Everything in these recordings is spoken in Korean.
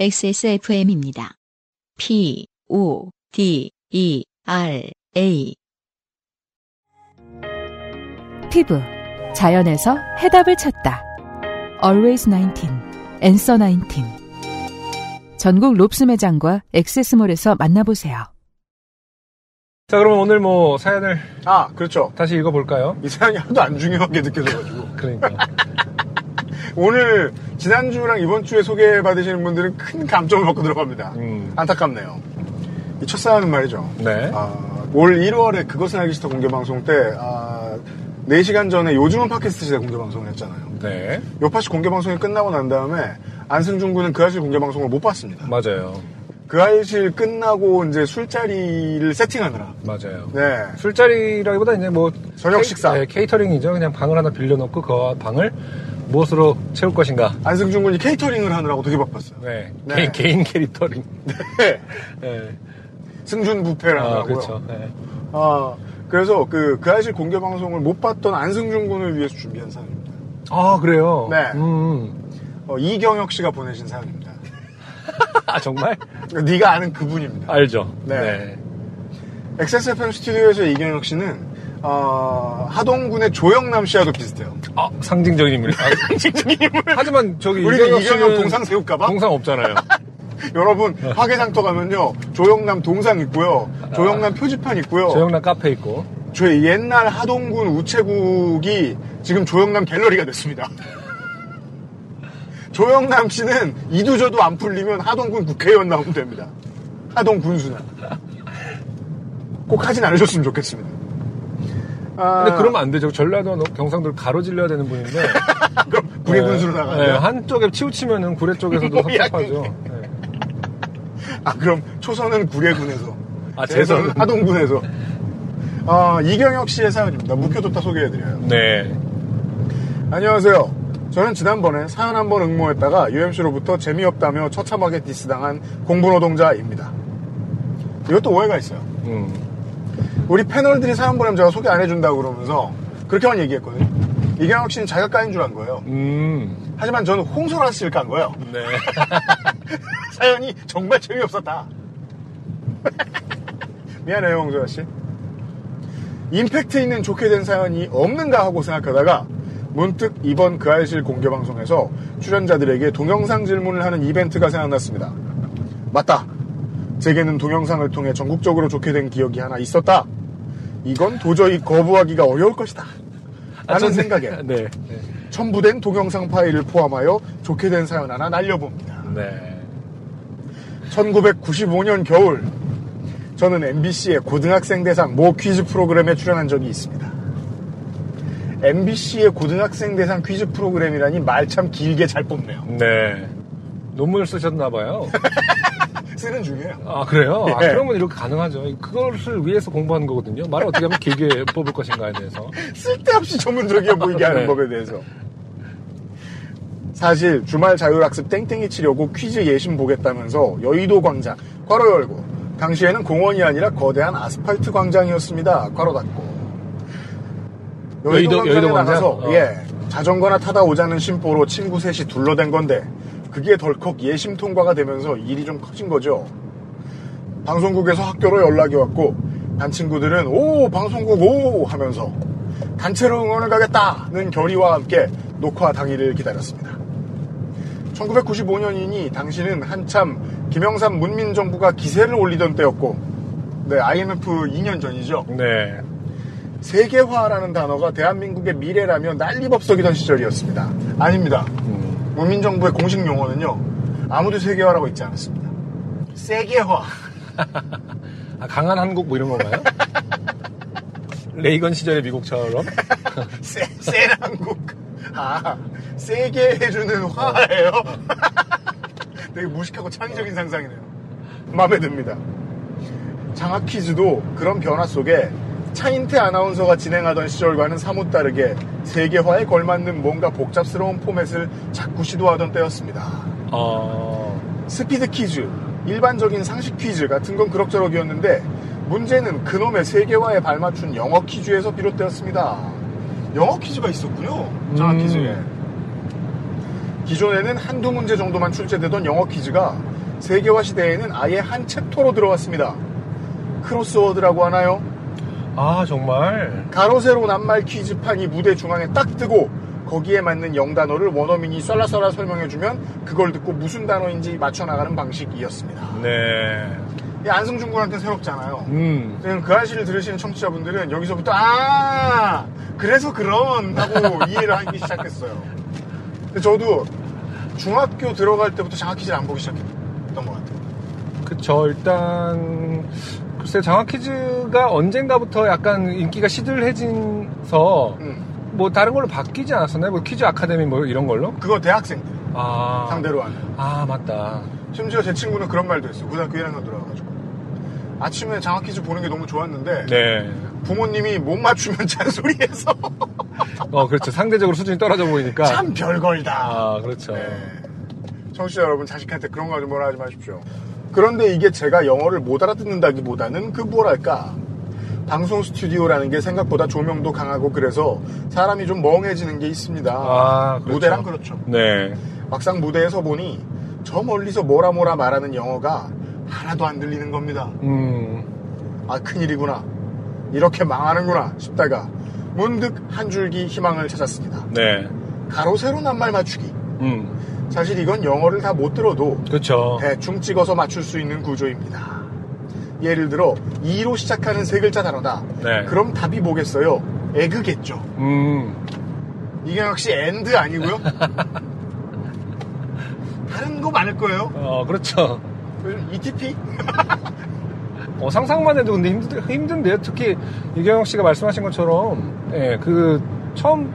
XSFM입니다. P, O, D, E, R, A. 피부. 자연에서 해답을 찾다. Always 19. Answer 19. 전국 롭스 매장과 액세스몰에서 만나보세요. 자, 그러면 오늘 뭐 사연을 아, 그렇죠. 다시 읽어볼까요? 이 사연이 하나도 안 중요하게 느껴져가지고. 그러니까. 오늘, 지난주랑 이번 주에 소개받으시는 분들은 큰 감점을 받고 들어갑니다. 음. 안타깝네요. 이 첫 사연은 말이죠. 네. 아, 올 1월에 그것은 알기 싫다 공개방송 때, 아, 4시간 전에 요즘은 팟캐스트 시대 공개방송을 했잖아요. 네. 요파시 공개방송이 끝나고 난 다음에 안승준 군은 그 아실 공개방송을 못 봤습니다. 맞아요. 그 아실 끝나고 이제 술자리를 세팅하느라. 맞아요. 네. 술자리라기보다 이제 뭐 저녁 식사. 네, 케이터링이죠. 그냥 방을 하나 빌려놓고 그 방을 무엇으로 채울 것인가. 안승준 군이 케이터링을 하느라고 되게 바빴어요. 네. 네. 개인, 개인 캐릭터링. 네. 네. 승준 부페를 아. 그렇죠. 네. 아, 그래서 그, 그 아실 공개 방송을 못 봤던 안승준 군을 위해서 준비한 사연입니다. 아, 그래요? 네. 음. 어, 이경혁 씨가 보내신 사연입니다. 아, 정말? 네가 아는 그분입니다. 알죠. 네. XSFM 스튜디오에서 이경혁 씨는 어, 하동군의 조영남 씨와도 비슷해요. 아, 상징적인 인물. 아, 상징적인 인물. 하지만 저기 우리는 이경혁 동상 세울까봐? 동상 없잖아요. 여러분 화개장터 가면요 조영남 동상 있고요, 조영남 표지판 있고요. 조영남 카페 있고. 저희 옛날 하동군 우체국이 지금 조영남 갤러리가 됐습니다. 조영남 씨는 이두저도 안 풀리면 하동군 국회의원 나오면 됩니다. 하동 군수는. 꼭 하진 않으셨으면 좋겠습니다. 아, 근데 그러면 안 되죠. 전라도 경상도를 가로질러야 되는 분인데. 그럼 구례 군수로 네, 나가요. 한쪽에 치우치면은 구례 쪽에서도 섭섭하죠. 네. 아 그럼 초선은 구례군에서, 아, 재선은 재선은. 하동군에서. 아 이경혁 씨의 사연입니다. 묵혀뒀다 소개해드려요. 네. 안녕하세요. 저는 지난번에 사연 한 번 응모했다가 UMC로부터 재미없다며 처참하게 디스당한 공부노동자입니다. 이것도 오해가 있어요. 음. 우리 패널들이 사연 보내면 제가 소개 안 해준다고 그러면서 그렇게만 얘기했거든요. 이경혁 씨는 자기가 까인 줄 안 거예요. 음. 하지만 저는 홍소라 씨를 깐 거예요. 네. 사연이 정말 재미없었다. 미안해요, 홍소라 씨. 임팩트 있는 좋게 된 사연이 없는가 하고 생각하다가 문득 이번 그 알실 공개 방송에서 출연자들에게 동영상 질문을 하는 이벤트가 생각났습니다. 맞다. 제게는 동영상을 통해 전국적으로 좋게 된 기억이 하나 있었다. 이건 도저히 거부하기가 어려울 것이다. 라는 전- 생각에 네. 네. 첨부된 동영상 파일을 포함하여 좋게 된 사연 하나 날려봅니다. 네. 1995년 겨울 저는 MBC의 고등학생 대상 모 퀴즈 프로그램에 출연한 적이 있습니다. MBC의 고등학생 대상 퀴즈 프로그램이라니 말 참 길게 잘 뽑네요. 네. 논문을 쓰셨나봐요. 쓰는 중이에요. 아, 그래요? 아, 예. 그러면 이렇게 가능하죠. 그것을 위해서 공부하는 거거든요. 말을 어떻게 하면 길게 뽑을 것인가에 대해서. 쓸데없이 전문적이어 보이게 하는 네. 법에 대해서. 사실 주말 자율학습 땡땡이 치려고 퀴즈 예심 보겠다면서 여의도 광장 괄호 열고 당시에는 공원이 아니라 거대한 아스팔트 광장이었습니다. 괄호 닫고 여의도, 여의도- 광장에? 나가서 어. 예 자전거나 타다 오자는 심보로 친구 셋이 둘러댄 건데 그게 덜컥 예심 통과가 되면서 일이 좀 커진 거죠. 방송국에서 학교로 연락이 왔고 반 친구들은 오 방송국 오 하면서 단체로 응원을 가겠다는 결의와 함께 녹화 당일을 기다렸습니다. 1995년이니 당시는 한참 김영삼 문민정부가 기세를 올리던 때였고 네 IMF 2년 전이죠. 네. 세계화라는 단어가 대한민국의 미래라며 난리법석이던 시절이었습니다. 아닙니다. 음. 문민정부의 공식 용어는요. 아무도 세계화라고 있지 않았습니다. 세계화. 아, 강한 한국 뭐 이런 건가요? 레이건 시절의 미국처럼? 세, 센 한국. 아, 세게 해주는 화예요? 되게 무식하고 창의적인 상상이네요. 마음에 듭니다. 장학 퀴즈도 그런 변화 속에 차인태 아나운서가 진행하던 시절과는 사뭇 다르게 세계화에 걸맞는 뭔가 복잡스러운 포맷을 자꾸 시도하던 때였습니다. 어, 스피드 퀴즈, 일반적인 상식 퀴즈 같은 건 그럭저럭이었는데 문제는 그놈의 세계화에 발맞춘 영어 퀴즈에서 비롯되었습니다. 영어 퀴즈가 있었군요. 장학 음. 퀴즈에. 기존에는 한두 문제 정도만 출제되던 영어 퀴즈가 세계화 시대에는 아예 한 챕터로 들어왔습니다. 크로스워드라고 하나요? 아, 정말. 가로세로 낱말 퀴즈판이 무대 중앙에 딱 뜨고 거기에 맞는 영단어를 원어민이 썰라썰라 설명해주면 그걸 듣고 무슨 단어인지 맞춰나가는 방식이었습니다. 네. 이 안승준 군한테는 새롭잖아요. 음. 지금 그 아시를 들으시는 청취자분들은 여기서부터 아 그래서 그런 하고 이해를 하기 시작했어요. 근데 저도 중학교 들어갈 때부터 장학 퀴즈를 안 보기 시작했던 것 같아요. 그쵸. 일단, 글쎄, 장학 퀴즈가 언젠가부터 약간 인기가 시들해진서, 음. 뭐, 다른 걸로 바뀌지 않았었나요? 뭐, 퀴즈 아카데미 뭐, 이런 걸로? 그거 대학생들 아. 상대로 하는. 아, 맞다. 심지어 제 친구는 그런 말도 했어요. 고등학교 1학년 들어가가지고. 아침에 장학 퀴즈 보는 게 너무 좋았는데 네. 부모님이 못 맞추면 잔소리해서 어, 그렇죠. 상대적으로 수준이 떨어져 보이니까. 참 별걸다. 아, 그렇죠. 네. 청취자 여러분 자식한테 그런 거 좀 뭐라 하지 마십시오. 그런데 이게 제가 영어를 못 알아듣는다기보다는 그 뭐랄까 방송 스튜디오라는 게 생각보다 조명도 강하고 그래서 사람이 좀 멍해지는 게 있습니다. 아, 그렇죠. 무대랑 그렇죠. 네. 막상 무대에 서 보니 저 멀리서 뭐라 뭐라 말하는 영어가 하나도 안 들리는 겁니다. 음, 아 큰일이구나. 이렇게 망하는구나 싶다가 문득 한 줄기 희망을 찾았습니다. 네. 가로 세로 낱말 맞추기. 음, 사실 이건 영어를 다 못 들어도 그렇죠. 대충 찍어서 맞출 수 있는 구조입니다. 예를 들어 2로 시작하는 세 글자 단어다. 네. 그럼 답이 뭐겠어요? 에그겠죠. 음, 이게 역시 엔드 아니고요. 다른 거 많을 거예요. 어, 그렇죠. ETP? 어, 상상만 해도 근데 힘든, 힘든데요. 특히 이경영 씨가 말씀하신 것처럼, 예, 그, 처음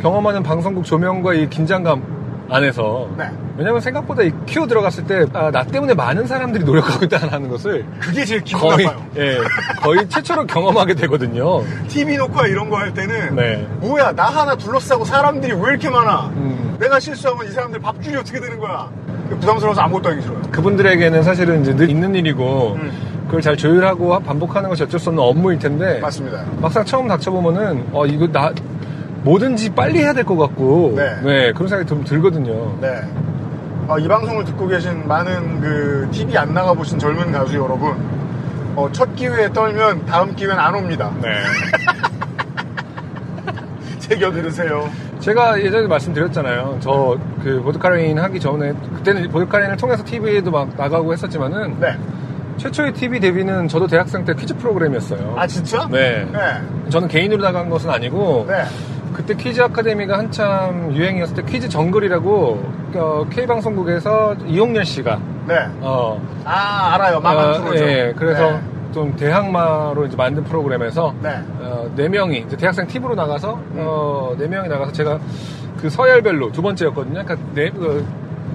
경험하는 방송국 조명과 이 긴장감 안에서. 네. 왜냐면 생각보다 이큐 들어갔을 때, 아, 나 때문에 많은 사람들이 노력하고 있다는 것을 그게 제일 기분 거의, 나빠요. 예, 거의 최초로 경험하게 되거든요. TV 녹화 이런 거 할 때는 네. 뭐야 나 하나 둘러싸고 사람들이 왜 이렇게 많아? 음. 내가 실수하면 이 사람들 밥줄이 어떻게 되는 거야? 부담스러워서 아무것도 하기 싫어요. 그분들에게는 사실은 이제 늘 있는 일이고, 음. 그걸 잘 조율하고 반복하는 것이 어쩔 수 없는 업무일 텐데, 맞습니다. 막상 처음 닥쳐보면은, 어, 이거 나, 뭐든지 빨리 해야 될 것 같고, 네. 그런 생각이 좀 들거든요. 네. 어, 이 방송을 듣고 계신 많은 그 TV 안 나가 보신 젊은 가수 여러분, 어, 첫 기회에 떨면 다음 기회는 안 옵니다. 네. 새겨 들으세요. 제가 예전에 말씀드렸잖아요. 저 그 보드카레인 하기 전에 그때는 보드카레인을 통해서 TV에도 막 나가고 했었지만은 네. 최초의 TV 데뷔는 저도 대학생 때 퀴즈 프로그램이었어요. 아 진짜? 네. 네. 저는 개인으로 나간 것은 아니고 네. 그때 퀴즈 아카데미가 한참 유행이었을 때 퀴즈 정글이라고 어, K 방송국에서 이용렬 씨가 네. 어, 아 알아요. 어, 프로죠. 예, 그래서 네. 좀 대항마로 이제 만든 프로그램에서 네. 어, 네 명이 이제 대학생 팀으로 나가서 어, 네 명이 나가서 제가 그 서열별로 두 번째였거든요. 그러니까 네, 그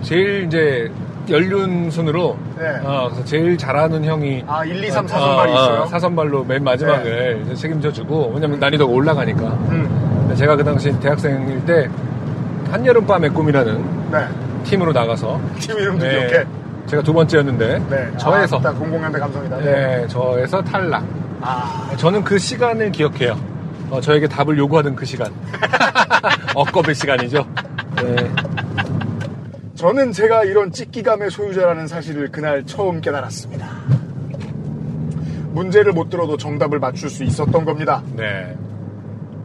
제일 이제 연륜 순으로 네. 어, 그래서 제일 잘하는 형이 아 1, 2, 3 사선발이 어, 어, 있어요. 사선발로 맨 마지막을 이제 책임져 주고 왜냐면 난이도가 올라가니까 음. 제가 그 당시 대학생일 때 한여름밤의 꿈이라는 네. 팀으로 나가서 팀 이름도 네, 기억해. 제가 두 번째였는데 네. 저에서 아, 00년대 감성이다. 네, 저에서 탈락. 아. 저는 그 시간을 기억해요. 어, 저에게 답을 요구하던 그 시간. 억겁의 시간이죠. 네. 저는 제가 이런 찍기감의 소유자라는 사실을 그날 처음 깨달았습니다. 문제를 못 들어도 정답을 맞출 수 있었던 겁니다. 네.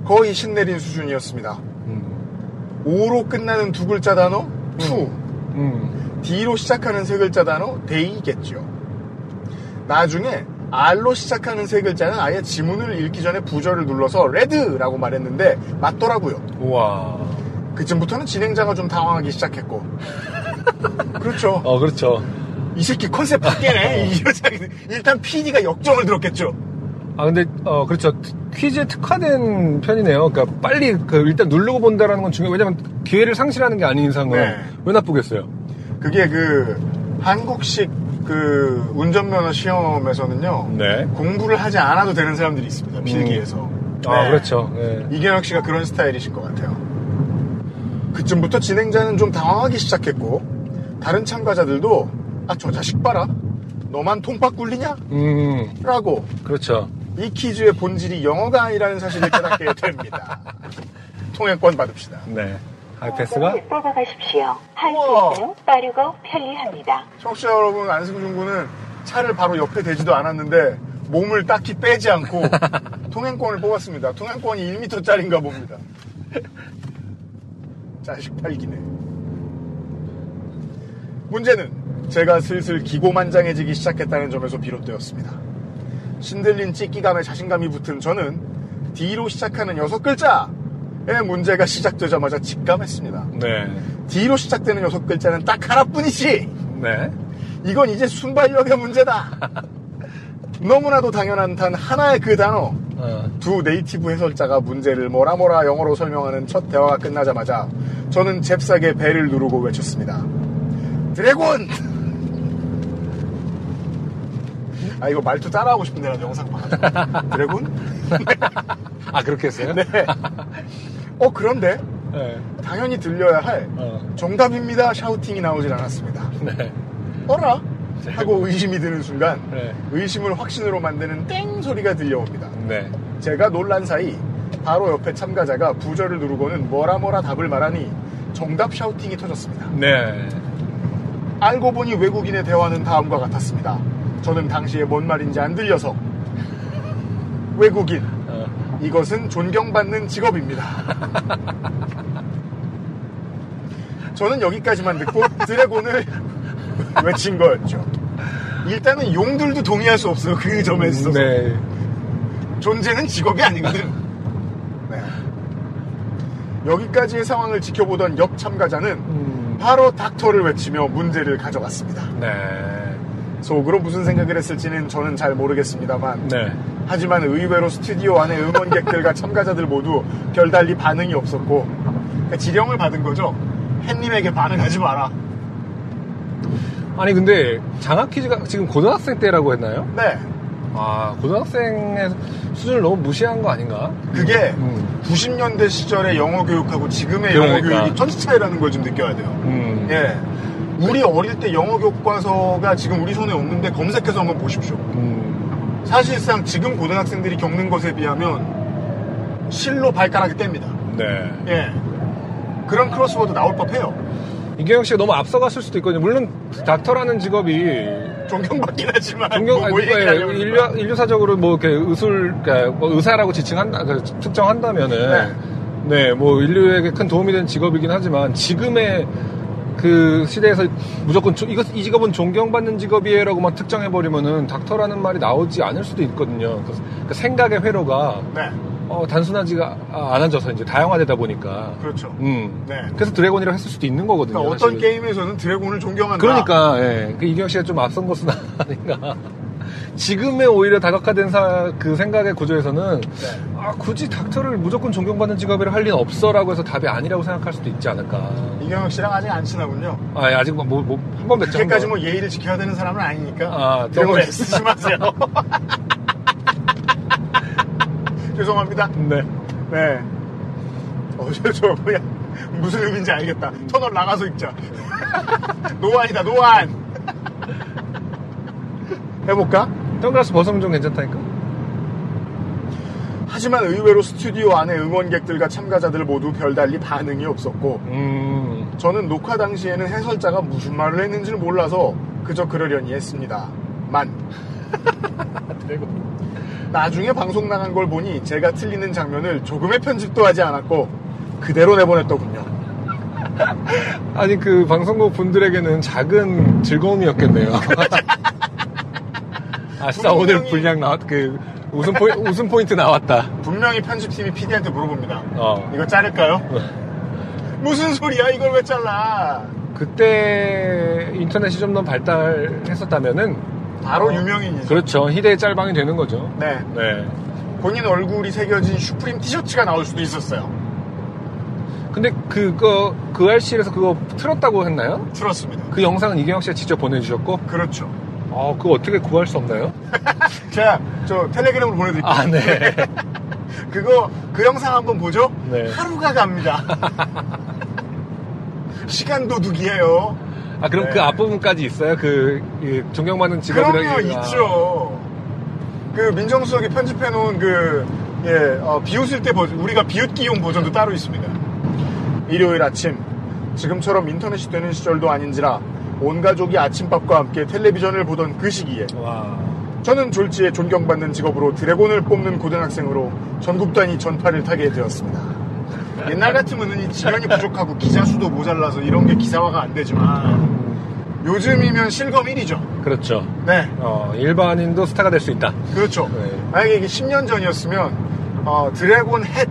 거의 신내린 수준이었습니다. 음. O로 끝나는 두 글자 단어, to. 음. D로 시작하는 세 글자 단어, day겠죠. 나중에 R로 시작하는 세 글자는 아예 지문을 읽기 전에 부저를 눌러서 red라고 말했는데 맞더라고요. 우와. 그쯤부터는 진행자가 좀 당황하기 시작했고. 그렇죠. 어, 그렇죠. 이 새끼 컨셉 바뀌네. 이 여자기 일단 PD가 역정을 들었겠죠. 아, 근데, 어, 그렇죠. 퀴즈에 특화된 편이네요. 그러니까 빨리 그 일단 누르고 본다라는 건 중요해요. 왜냐면 기회를 상실하는 게 아닌 이상은 네. 왜 나쁘겠어요? 그게 그 한국식 그 운전면허 시험에서는요. 네. 공부를 하지 않아도 되는 사람들이 있습니다. 필기에서. 아, 네. 그렇죠. 네. 이gen혁 씨가 그런 스타일이신 것 같아요. 그쯤부터 진행자는 좀 당황하기 시작했고 다른 참가자들도 아 저 자식 봐라 너만 통팍 굴리냐? 음, 라고 그렇죠. 이 퀴즈의 본질이 영어가 아니라는 사실을 깨닫게 됩니다. 통행권 받읍시다. 네. 아이패스가? 뽑아가십시오. 우와. 할수는 빠르고 편리합니다. 청취자 여러분, 안승준 군은 차를 바로 옆에 대지도 않았는데 몸을 딱히 빼지 않고 통행권을 뽑았습니다. 통행권이 1m짜리인가 봅니다. 자식 팔기네. 문제는 제가 슬슬 기고만장해지기 시작했다는 점에서 비롯되었습니다. 신들린 찢기감에 자신감이 붙은 저는 D로 시작하는 여섯 글자의 문제가 시작되자마자 직감했습니다. 네. D로 시작되는 여섯 글자는 딱 하나뿐이지. 네. 이건 이제 순발력의 문제다. 너무나도 당연한 단 하나의 그 단어. 어. 두 네이티브 해설자가 문제를 뭐라 뭐라 영어로 설명하는 첫 대화가 끝나자마자 저는 잽싸게 배를 누르고 외쳤습니다. 드래곤! 아 이거 말투 따라하고 싶은데 나도 영상 봐가지고 드래곤? 아, 그렇게 했어요? 네. 어 그런데 네. 당연히 들려야 할 어. 정답입니다 샤우팅이 나오질 않았습니다. 네. 어라? 하고 의심이 드는 순간 네. 의심을 확신으로 만드는 땡 소리가 들려옵니다. 네. 제가 놀란 사이 바로 옆에 참가자가 부저를 누르고는 뭐라 뭐라 답을 말하니 정답 샤우팅이 터졌습니다. 네. 알고 보니 외국인의 대화는 다음과 같았습니다. 저는 당시에 뭔 말인지 안 들려서 외국인 어. 이것은 존경받는 직업입니다. 저는 여기까지만 듣고 드래곤을 외친 거였죠. 일단은 용들도 동의할 수 없어요. 그 점에 있어서. 네. 존재는 직업이 아니거든. 네. 여기까지의 상황을 지켜보던 옆 참가자는 음. 바로 닥터를 외치며 문제를 가져갔습니다. 네. 속으로 무슨 생각을 했을지는 저는 잘 모르겠습니다만 네. 하지만 의외로 스튜디오 안에 응원객들과 참가자들 모두 별달리 반응이 없었고 그러니까 지령을 받은 거죠. 햇님에게 반응하지 마라. 아니, 근데 장학 퀴즈가 지금 고등학생 때라고 했나요? 네. 아, 고등학생의 수준을 너무 무시한 거 아닌가? 그게 음. 90년대 시절의 영어 교육하고 지금의 영어 그러니까. 교육이 천지 차이라는 걸 좀 느껴야 돼요. 음. 예. 우리 어릴 때 영어 교과서가 지금 우리 손에 없는데 검색해서 한번 보십시오. 음. 사실상 지금 고등학생들이 겪는 것에 비하면 실로 발가락이 뗍니다. 네. 예. 그런 크로스워드 나올 법해요. 이경영 씨가 너무 앞서갔을 수도 있거든요. 물론 닥터라는 직업이 존경받긴 하지만 존경, 뭐, 뭐 하려고 인류. 인류사적으로 뭐 이렇게 의술, 그러니까 뭐 의사라고 지칭한다, 그 특정한다면은, 네. 뭐 인류에게 큰 도움이 되는 직업이긴 하지만 지금의 그 시대에서 무조건 조- 이것 이 직업은 존경받는 직업이에요라고 만 특정해 버리면은 닥터라는 말이 나오지 않을 수도 있거든요. 그, 그 생각의 회로가 네. 어, 단순하지가 않아져서 이제 다양화되다 보니까. 그렇죠. 음. 네. 그래서 dragon이라고 했을 수도 있는 거거든요. 그러니까 어떤 사실은. 게임에서는 dragon을 존경한다. 그러니까 예. 그 이경 씨가 좀 앞선 것은 아닌가. 지금의 오히려 다각화된 사, 그 생각의 구조에서는 네. 아 굳이 닥터를 무조건 존경받는 직업이라 할 리는 없어라고 해서 답이 아니라고 생각할 수도 있지 않을까. 이경혁 씨랑 아직 안 친하군요. 아 예, 아직 뭐뭐한번 뵀죠. 그렇게까지 한 번. 뭐 예의를 지켜야 되는 사람은 아니니까. 아, 저거- 애쓰지 마세요. 죄송합니다. 네. 네. 어, 저, 저, 뭐야. 무슨 의미인지 알겠다. 터널 나가서 읽자. 노안이다, 노안. 해볼까? 선글라스 벗으면 좀 괜찮다니까. 하지만 의외로 스튜디오 안에 응원객들과 참가자들 모두 별달리 반응이 없었고, 음. 저는 녹화 당시에는 해설자가 무슨 말을 했는지를 몰라서 그저 그러려니 했습니다. 만. 나중에 방송 나간 걸 보니 제가 틀리는 장면을 조금의 편집도 하지 않았고 그대로 내보냈더군요. 아니 그 방송국 분들에게는 작은 즐거움이었겠네요. 아싸 오늘 분명히- 분량 나왔 그 웃음 포인 웃음 포인트 나왔다. 분명히 편집팀이 PD한테 물어봅니다. 어. 이거 자를까요? 무슨 소리야? 이걸 왜 잘라? 그때 인터넷이 좀 더 발달했었다면은 바로 어. 유명인이죠. 그렇죠 희대의 짤방이 되는 거죠. 네. 네. 본인 얼굴이 새겨진 슈프림 티셔츠가 나올 수도 있었어요. 근데 그거 그 RC에서 그거 틀었다고 했나요? 들었습니다. 그 영상은 이경혁 씨가 직접 보내주셨고, 그렇죠. 아 그거 어떻게 구할 수 없나요? 제가 저 텔레그램으로 보내드릴게요. 아 네. 그거 그 영상 한번 보죠. 네. 하루가 갑니다. 시간 도둑이에요. 아 그럼 네. 그 앞부분까지 있어요? 그, 이 존경받는 직업이라는 그럼요, 게- 아. 있죠. 그 민정수석이 편집해 놓은 그, 예, 어, 비웃을 때 버전, 우리가 비웃기용 버전도 따로 있습니다. 일요일 아침 지금처럼 인터넷이 되는 시절도 아닌지라 온 가족이 아침밥과 함께 텔레비전을 보던 그 시기에 와. 저는 졸지에 존경받는 직업으로 드래곤을 뽑는 고등학생으로 전국 단위 전파를 타게 되었습니다. 옛날 같으면 이 지원이 부족하고 기자 수도 모자라서 이런 게 기사화가 안 되지만 요즘이면 실검 1위죠. 그렇죠. 네, 어, 일반인도 스타가 될 수 있다. 그렇죠. 네. 만약에 이게 10년 전이었으면 어, 드래곤 햇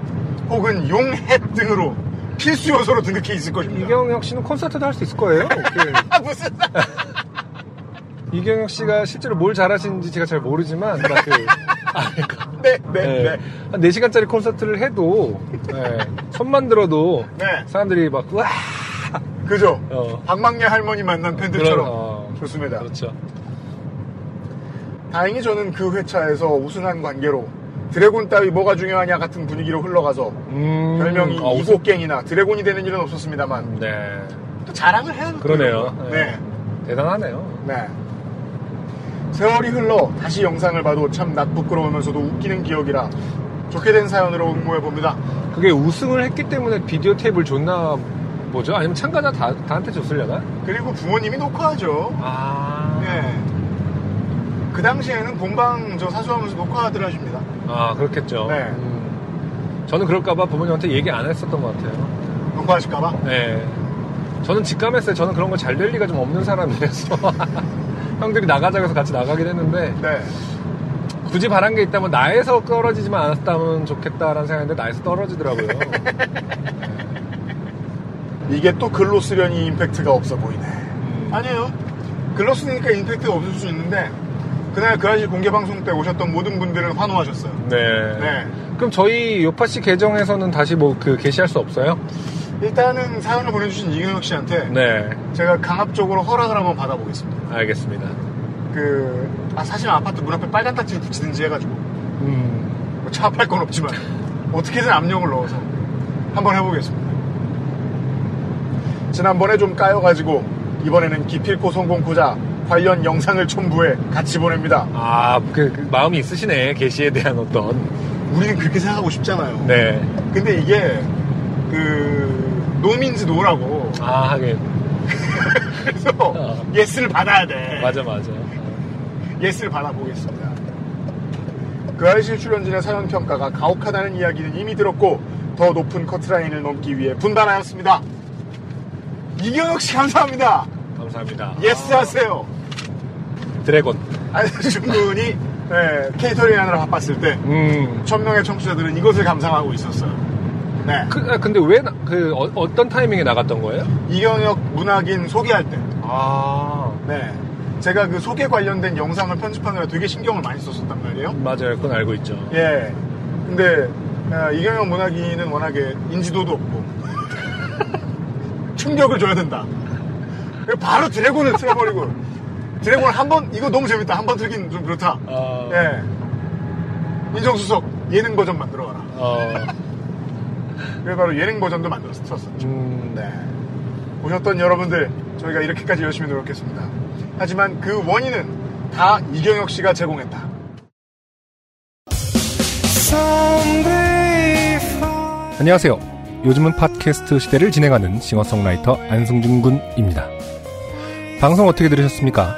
혹은 용 햇 등으로 필수 요소로 등극해 있을 것입니다. 이경혁 씨는 콘서트도 할 수 있을 거예요. 그, 아, 무슨 이경혁 씨가 실제로 뭘 잘하시는지 제가 잘 모르지만 막 그, 아, 그러니까, 네, 네, 네. 네. 한 4시간짜리 콘서트를 해도 네, 손만 들어도 네. 사람들이 막 우와 그죠? 어. 박막내 할머니 만난 팬들처럼 그런, 어, 좋습니다. 그렇죠. 다행히 저는 그 회차에서 우승한 관계로 드래곤 따위 뭐가 중요하냐 같은 분위기로 흘러가서 음, 별명이 어, 우승- 이곡갱이나 드래곤이 되는 일은 없었습니다만 네. 또 자랑을 해야 그러네요. 네. 대단하네요. 네. 세월이 흘러 다시 영상을 봐도 참 낯부끄러우면서도 웃기는 기억이라 좋게 된 사연으로 응모해 봅니다. 그게 우승을 했기 때문에 비디오 테이프를 줬나 보죠? 아니면 참가자 다, 다한테 줬으려나? 그리고 부모님이 녹화하죠. 아. 네. 그 당시에는 본방 저 사수하면서 녹화들 하십니다. 아, 그렇겠죠. 네. 음. 저는 그럴까봐 부모님한테 얘기 안 했었던 것 같아요. 녹화하실까봐. 네. 저는 직감했어요. 저는 그런 거 잘 될 리가 좀 없는 사람이라서. 형들이 나가자고 해서 같이 나가긴 했는데, 네. 굳이 바란 게 있다면 나에서 떨어지지만 않았다면 좋겠다라는 생각인데, 나에서 떨어지더라고요. 이게 또 글로 쓰려니 임팩트가 없어 보이네. 음. 아니에요. 글로 쓰니까 임팩트가 없을 수 있는데 그날 그 아실 공개 방송 때 오셨던 모든 분들은 환호하셨어요. 네. 네. 그럼 저희 요파 씨 계정에서는 다시 뭐 그 게시할 수 없어요? 일단은 사연을 보내주신 이경혁 씨한테 네. 제가 강압적으로 허락을 한번 받아보겠습니다. 알겠습니다. 그, 아, 사실 아파트 문 앞에 빨간 딱지를 붙이든지 해가지고 음. 뭐 차압할 건 없지만 어떻게든 압력을 넣어서 한번 해보겠습니다. 지난번에 좀 까여가지고 이번에는 기필코 성공코자 관련 영상을 첨부해 같이 보냅니다. 아, 그, 그 마음이 있으시네. 게시에 대한 어떤. 우리는 그렇게 생각하고 싶잖아요. 네. 근데 이게 그 no means no라고 아, 하긴. 그래서 어. yes를 받아야 돼. 맞아, 맞아. yes를 받아보겠습니다. 그 아이실 출연진의 사연 평가가 가혹하다는 이야기는 이미 들었고 더 높은 커트라인을 넘기 위해 분발하였습니다. 이경혁 씨 감사합니다. 감사합니다. yes 하세요. 드래곤. 군이 네, 케이터링 하느라 바빴을 때 음. 천명의 청취자들은 이것을 감상하고 있었어요. 네. 그, 아, 근데 왜, 나- 그, 어, 떤 타이밍에 나갔던 거예요? 이경혁 문학인 소개할 때. 아. 네. 제가 그 소개 관련된 영상을 편집하느라 되게 신경을 많이 썼었단 말이에요. 맞아요. 그건 알고 있죠. 예. 근데 아, 이경영 문학인은 워낙에 인지도도 없고 충격을 줘야 된다. 바로 드래곤을 틀어버리고 드래곤 한 번 이거 너무 재밌다 한 번 틀긴 좀 그렇다. 아. 예. 인정수석 예능 버전 만들어 와라. 어. 그래서 바로 예능 버전도 만들었었죠. 음. 네. 보셨던 여러분들 저희가 이렇게까지 열심히 노력했습니다. 하지만 그 원인은 다 이경혁 씨가 제공했다. 안녕하세요. 요즘은 팟캐스트 시대를 진행하는 싱어송라이터 안승준 군입니다. 방송 어떻게 들으셨습니까?